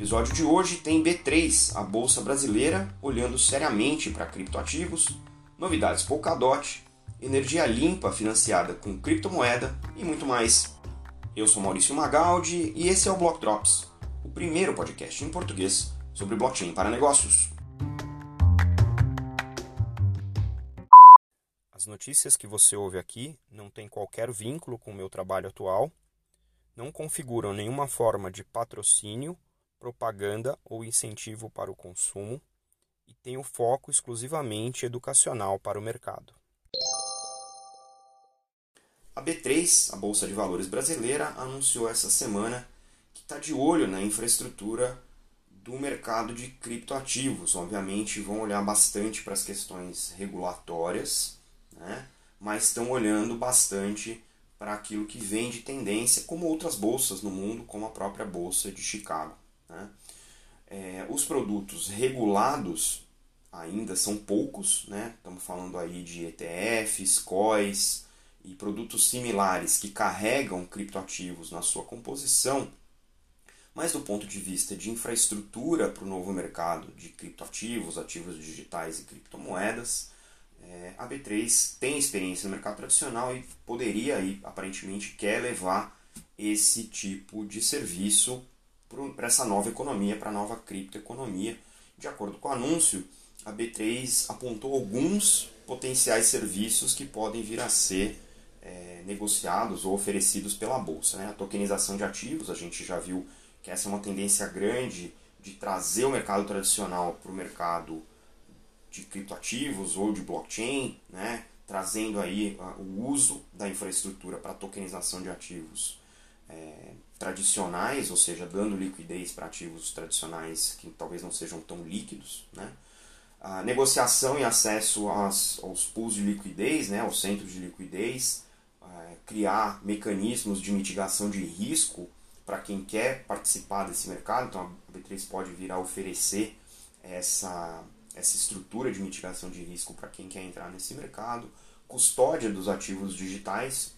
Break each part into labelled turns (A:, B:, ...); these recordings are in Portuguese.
A: episódio de hoje tem B3, a bolsa brasileira, olhando seriamente para criptoativos, novidades Polkadot, energia limpa financiada com criptomoeda e muito mais. Eu sou Maurício Magaldi e esse é o Block Drops, o primeiro podcast em português sobre blockchain para negócios. As notícias que você ouve aqui não têm qualquer vínculo com o meu trabalho atual, não configuram nenhuma forma de patrocínio, propaganda ou incentivo para o consumo e têm o foco exclusivamente educacional para o mercado. A B3, a Bolsa de Valores brasileira, anunciou essa semana que está de olho na infraestrutura do mercado de criptoativos. Obviamente, vão olhar bastante para as questões regulatórias né? mas estão olhando bastante para aquilo que vem de tendência, como outras bolsas no mundo, como a própria Bolsa de Chicago. Né? É, os produtos regulados ainda são poucos, né? estamos falando aí de ETFs, COIs e produtos similares que carregam criptoativos na sua composição, mas do ponto de vista de infraestrutura para o novo mercado de criptoativos, ativos digitais e criptomoedas, é, a B3 tem experiência no mercado tradicional e poderia, e aparentemente quer levar esse tipo de serviço para essa nova economia, para a nova criptoeconomia. De acordo com o anúncio, a B3 apontou alguns potenciais serviços que podem vir a ser é, negociados ou oferecidos pela bolsa. Né? A tokenização de ativos, a gente já viu que essa é uma tendência grande de trazer o mercado tradicional para o mercado de criptoativos ou de blockchain, né, trazendo aí uh, o uso da infraestrutura para tokenização de ativos é, tradicionais, ou seja, dando liquidez para ativos tradicionais que talvez não sejam tão líquidos, né? A negociação e acesso aos, aos pools de liquidez, né, aos centros de liquidez, é, criar mecanismos de mitigação de risco para quem quer participar desse mercado. Então a B3 pode vir a oferecer essa essa estrutura de mitigação de risco para quem quer entrar nesse mercado, custódia dos ativos digitais,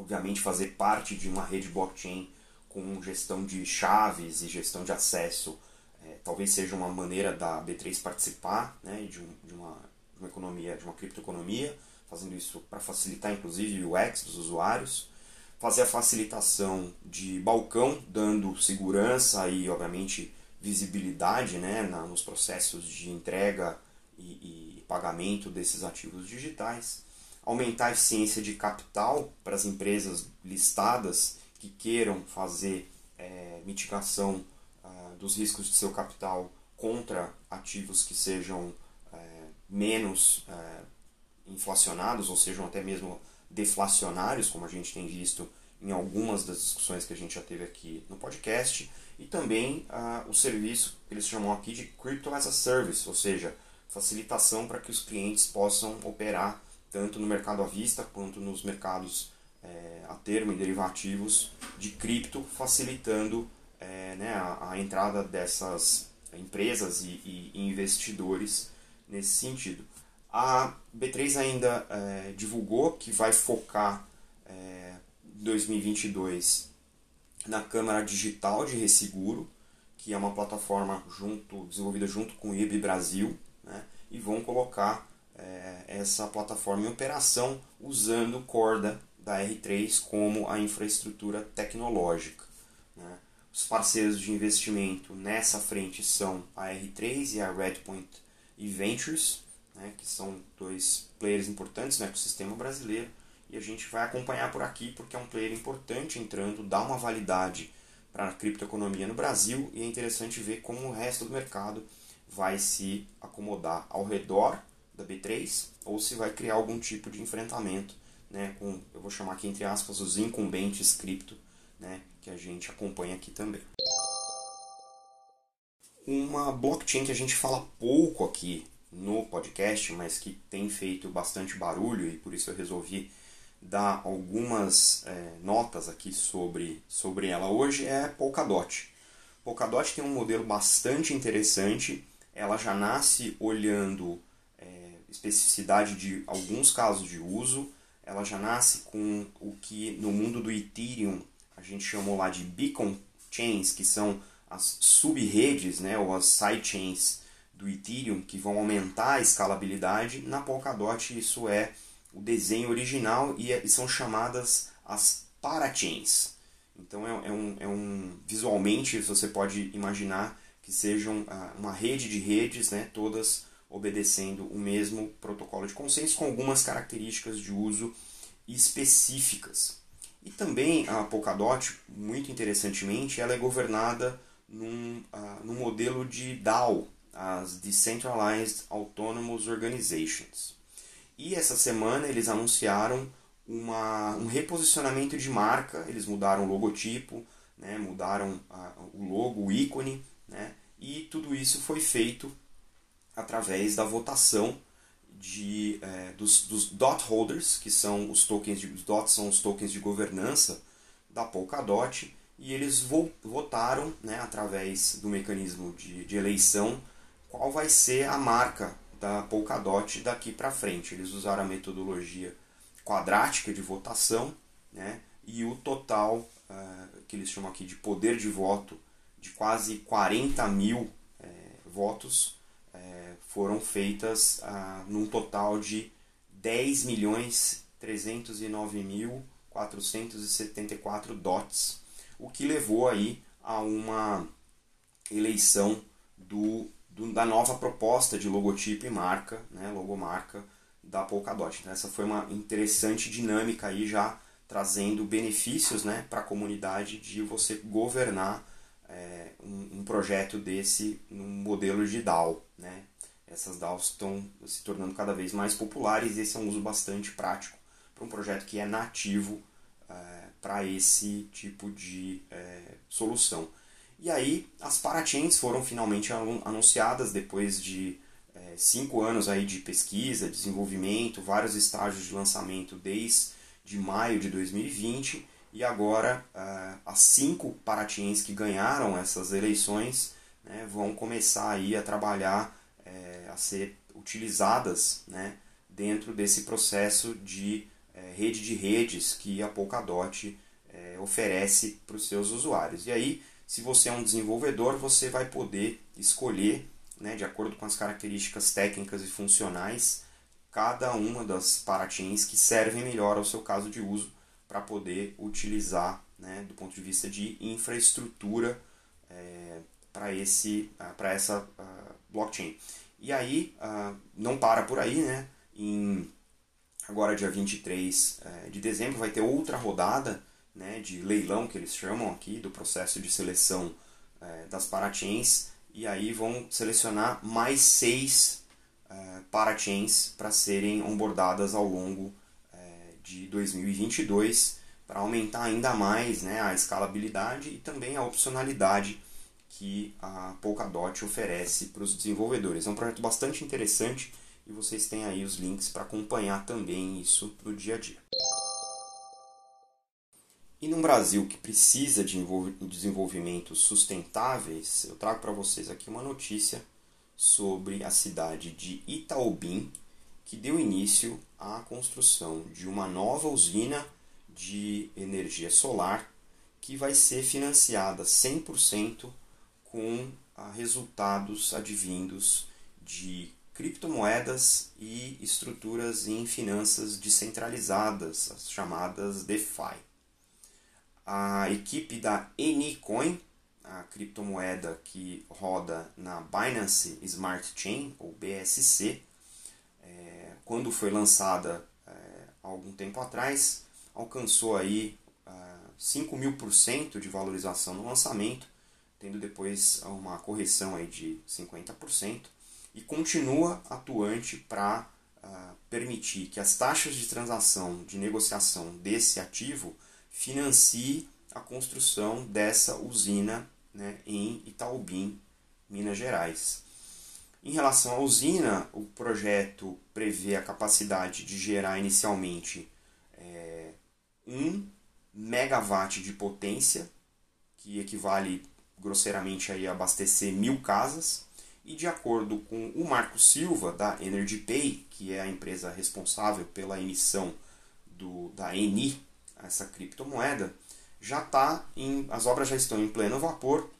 A: obviamente fazer parte de uma rede blockchain com gestão de chaves e gestão de acesso, é, talvez seja uma maneira da B3 participar né, de, um, de, uma, de uma economia, de uma criptoeconomia, fazendo isso para facilitar inclusive o UX dos usuários, fazer a facilitação de balcão, dando segurança e obviamente visibilidade né, na, nos processos de entrega e, e pagamento desses ativos digitais, aumentar a eficiência de capital para as empresas listadas que queiram fazer é, mitigação uh, dos riscos de seu capital contra ativos que sejam é, menos é, inflacionados ou sejam até mesmo deflacionários, como a gente tem visto em algumas das discussões que a gente já teve aqui no podcast, e também ah, o serviço que eles chamam aqui de Crypto as a Service, ou seja, facilitação para que os clientes possam operar tanto no mercado à vista quanto nos mercados é, a termo e derivativos de cripto, facilitando é, né, a, a, entrada dessas empresas e, e, investidores nesse sentido. A B3 ainda é, divulgou que vai focar 2022 na Câmara Digital de Resseguro, que é uma plataforma junto, desenvolvida junto com o IB Brasil, né, e vão colocar é, essa plataforma em operação usando corda da R3 como a infraestrutura tecnológica. Né. Os parceiros de investimento nessa frente são a R3 e a Redpoint e Ventures, né, que são dois players importantes no ecossistema brasileiro e a gente vai acompanhar por aqui porque é um player importante entrando, dá uma validade para a criptoeconomia no Brasil e é interessante ver como o resto do mercado vai se acomodar ao redor da B3 ou se vai criar algum tipo de enfrentamento né, com, eu vou chamar aqui entre aspas, os incumbentes cripto né, que a gente acompanha aqui também. Uma blockchain que a gente fala pouco aqui no podcast, mas que tem feito bastante barulho e por isso eu resolvi dar algumas é, notas aqui sobre, sobre ela hoje é Polkadot. Polkadot tem um modelo bastante interessante, ela já nasce olhando especificidade de alguns casos de uso, ela já nasce com o que no mundo do Ethereum a gente chamou lá de beacon chains, que são as sub-redes, né, ou as sidechains do Ethereum, que vão aumentar a escalabilidade. Na Polkadot isso é o desenho original e, é, são chamadas as parachains. Então é, é, um, é um visualmente você pode imaginar que sejam ah, uma rede de redes, né, todas obedecendo o mesmo protocolo de consenso com algumas características de uso específicas. E também a Polkadot, muito interessantemente, ela é governada num, uh, num modelo de DAO, as Decentralized Autonomous Organizations. E essa semana eles anunciaram uma, um reposicionamento de marca, eles mudaram o logotipo, né, mudaram uh, o logo, o ícone, né, e tudo isso foi feito através da votação de, é, dos, dos dot holders, que são os tokens de, os dots são os tokens de governança da Polkadot, e eles vo, votaram, né, através do mecanismo de, de eleição, qual vai ser a marca da Polkadot daqui para frente. Eles usaram a metodologia quadrática de votação, né, e o total, uh, que eles chamam aqui de poder de voto, de quase 40 mil é, votos, foram feitas ah, num total de 10 milhões 309 mil 474 dots, o que levou aí a uma eleição do, do, da nova proposta de logotipo e marca, né, logomarca da Polkadot. Então essa foi uma interessante dinâmica aí já trazendo benefícios né, para a comunidade de você governar é, um, um, projeto desse num modelo de DAO. Né? essas DAOs estão se tornando cada vez mais populares e esse é um uso bastante prático para um projeto que é nativo é, para esse tipo de é, solução. E aí as parachains foram finalmente anunciadas depois de é, cinco anos aí de pesquisa, desenvolvimento, vários estágios de lançamento desde de maio de 2020 e agora é, as cinco parachains que ganharam essas eleições né, vão começar aí a trabalhar a ser utilizadas né, dentro desse processo de é, rede de redes que a Polkadot é, oferece para os seus usuários. E aí, se você é um desenvolvedor, você vai poder escolher, né, de acordo com as características técnicas e funcionais, cada uma das parachains que servem melhor ao seu caso de uso para poder utilizar né, do ponto de vista de infraestrutura é, para essa uh, blockchain. E aí, uh, não para por aí, né? Em, agora, dia 23 uh, de dezembro, vai ter outra rodada né, de leilão, que eles chamam aqui, do processo de seleção uh, das parachains. E aí vão selecionar mais seis uh, parachains para serem onboardadas ao longo de 2022 para aumentar ainda mais né, a escalabilidade e também a opcionalidade que a Polkadot oferece para os desenvolvedores. É um projeto bastante interessante e vocês têm aí os links para acompanhar também isso no dia a dia. E num Brasil que precisa de desenvolvimentos sustentáveis, eu trago para vocês aqui uma notícia sobre a cidade de Itaobim, que deu início à construção de uma nova usina de energia solar que vai ser financiada 100% com resultados advindos de criptomoedas e estruturas em finanças descentralizadas, as chamadas DeFi. A equipe da Anycoin, a criptomoeda que roda na Binance Smart Chain, ou BSC, quando foi lançada é, algum tempo atrás, alcançou aí 5 ah, mil por cento de valorização no lançamento tendo depois uma correção aí de 50%, e continua atuante para ah, permitir que as taxas de transação, de negociação desse ativo financie a construção dessa usina né, em Itaubim, Minas Gerais. Em relação à usina, o projeto prevê a capacidade de gerar inicialmente é, 1 megawatt de potência, que equivale grosseiramente aí abastecer mil casas. E de acordo com o Marco Silva, da Energy Pay, que é a empresa responsável pela emissão do, da ENI, essa criptomoeda, já tá em, as obras já estão em pleno vapor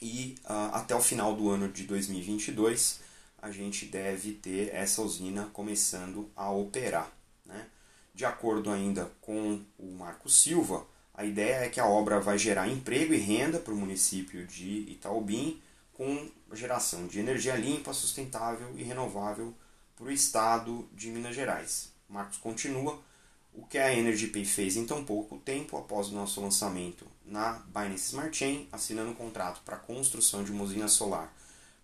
A: e uh, até o final do ano de 2022 a gente deve ter essa usina começando a operar. Né? De acordo ainda com o Marco Silva, a ideia é que a obra vai gerar emprego e renda para o município de Itaubim, com geração de energia limpa, sustentável e renovável para o estado de Minas Gerais. Marcos continua o que a Energy Pay fez em tão pouco tempo após o nosso lançamento na Binance Smart Chain, assinando um contrato para a construção de uma usina solar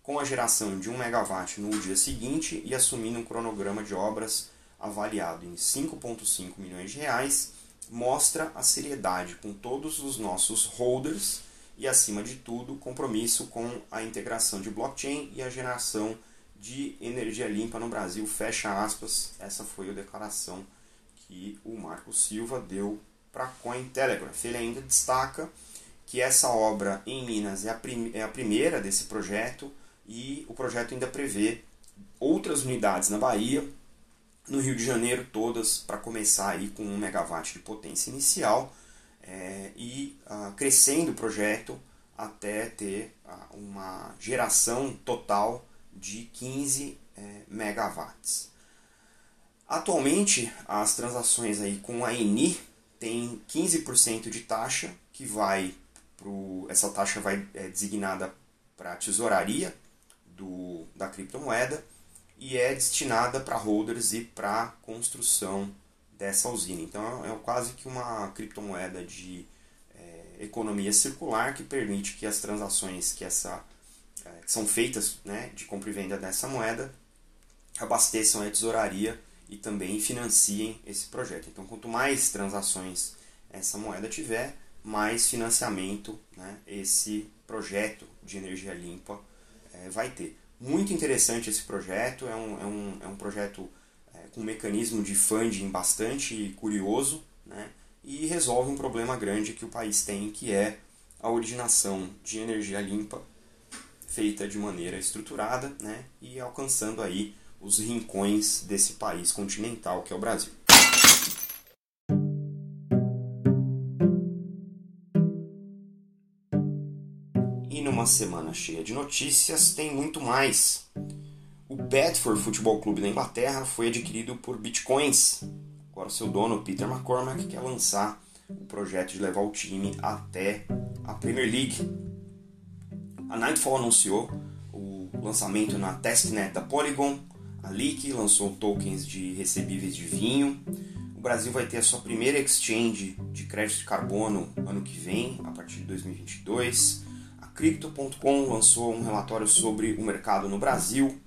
A: com a geração de 1 MW no dia seguinte e assumindo um cronograma de obras avaliado em 5,5 milhões de reais, mostra a seriedade com todos os nossos holders e, acima de tudo, compromisso com a integração de blockchain e a geração de energia limpa no Brasil. Fecha aspas. Essa foi a declaração que o Marco Silva deu para a Cointelegraph. Ele ainda destaca que essa obra em Minas é a, é a primeira desse projeto e o projeto ainda prevê outras unidades na Bahia, no Rio de Janeiro, todas para começar aí com 1 megawatt de potência inicial é, e uh, crescendo o projeto até ter uh, uma geração total de 15 é, megawatts. Atualmente, as transações aí com a ENI têm 15% de taxa, que vai pro, essa taxa vai é, designada para a tesouraria do, da criptomoeda e é destinada para holders e para construção dessa usina. Então é quase que uma criptomoeda de é, economia circular que permite que as transações que, essa, é, que são feitas né, de compra e venda dessa moeda abasteçam a tesouraria e também financiem esse projeto. Então quanto mais transações essa moeda tiver, mais financiamento né, esse projeto de energia limpa é, vai ter. Muito interessante esse projeto, é um, é um, é um projeto é, com um mecanismo de funding bastante curioso né, e resolve um problema grande que o país tem, que é a originação de energia limpa feita de maneira estruturada né, e alcançando aí os rincões desse país continental que é o Brasil. semana cheia de notícias, tem muito mais. O Bedford Futebol Clube da Inglaterra foi adquirido por bitcoins. Agora, seu dono, Peter McCormack, quer lançar o projeto de levar o time até a Premier League. A Nightfall anunciou o lançamento na testnet da Polygon. A Leak lançou tokens de recebíveis de vinho. O Brasil vai ter a sua primeira exchange de crédito de carbono ano que vem, a partir de 2022. Crypto.com lançou um relatório sobre o mercado no Brasil.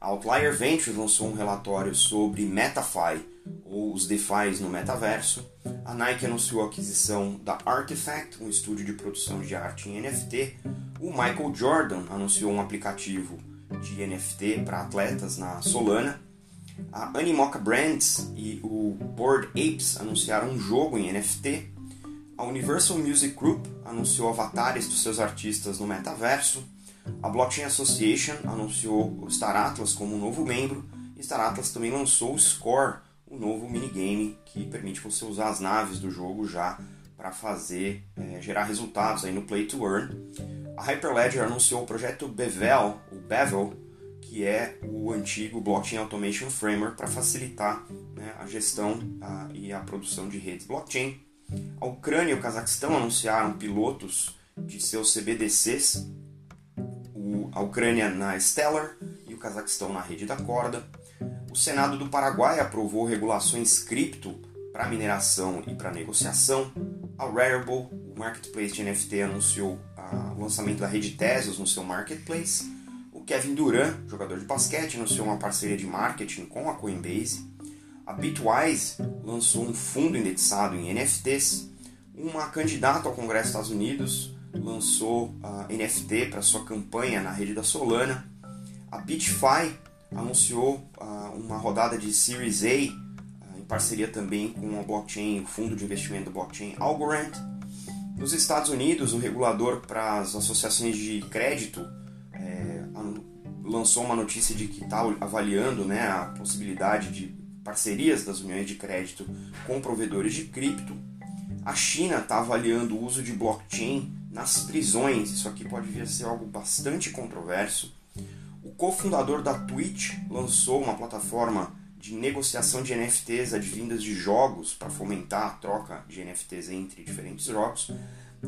A: A Outlier Ventures lançou um relatório sobre MetaFi, ou os DeFis no metaverso. A Nike anunciou a aquisição da Artifact, um estúdio de produção de arte em NFT. O Michael Jordan anunciou um aplicativo de NFT para atletas na Solana. A Animoca Brands e o Board Apes anunciaram um jogo em NFT a Universal Music Group anunciou avatares dos seus artistas no metaverso. A Blockchain Association anunciou o Star Atlas como um novo membro. E Star Atlas também lançou o Score, o um novo minigame que permite você usar as naves do jogo já para fazer é, gerar resultados aí no Play to Earn. A Hyperledger anunciou o projeto Bevel, o Bevel, que é o antigo Blockchain Automation Framework para facilitar né, a gestão a, e a produção de redes blockchain. A Ucrânia e o Cazaquistão anunciaram pilotos de seus CBDCs, o, a Ucrânia na Stellar e o Cazaquistão na rede da corda. O Senado do Paraguai aprovou regulações cripto para mineração e para negociação. A Rarible, o marketplace de NFT, anunciou o lançamento da rede Tesos no seu marketplace. O Kevin Durant, jogador de basquete, anunciou uma parceria de marketing com a Coinbase. A Bitwise lançou um fundo indexado em NFTs. Uma candidata ao Congresso dos Estados Unidos lançou a NFT para sua campanha na rede da Solana. A BitFi anunciou uh, uma rodada de Series A uh, em parceria também com a blockchain, o fundo de investimento do blockchain Algorand. Nos Estados Unidos, o regulador para as associações de crédito é, lançou uma notícia de que está avaliando né, a possibilidade de parcerias das uniões de crédito com provedores de cripto. A China está avaliando o uso de blockchain nas prisões. Isso aqui pode vir a ser algo bastante controverso. O cofundador da Twitch lançou uma plataforma de negociação de NFTs advindas de jogos para fomentar a troca de NFTs entre diferentes jogos.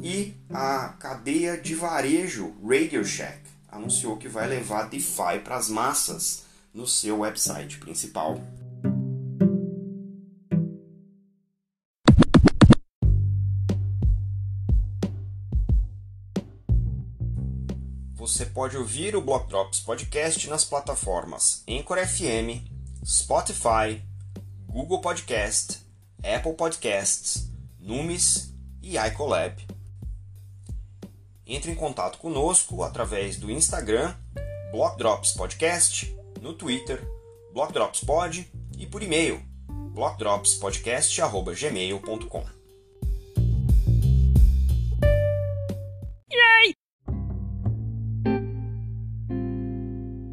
A: E a cadeia de varejo Radio Shack anunciou que vai levar DeFi para as massas no seu website principal. Você pode ouvir o Block Drops Podcast nas plataformas Anchor FM, Spotify, Google Podcast, Apple Podcasts, Numis e iColab. Entre em contato conosco através do Instagram, Block Drops Podcast, no Twitter, Block Drops Pod e por e-mail, blockdropspodcast.gmail.com.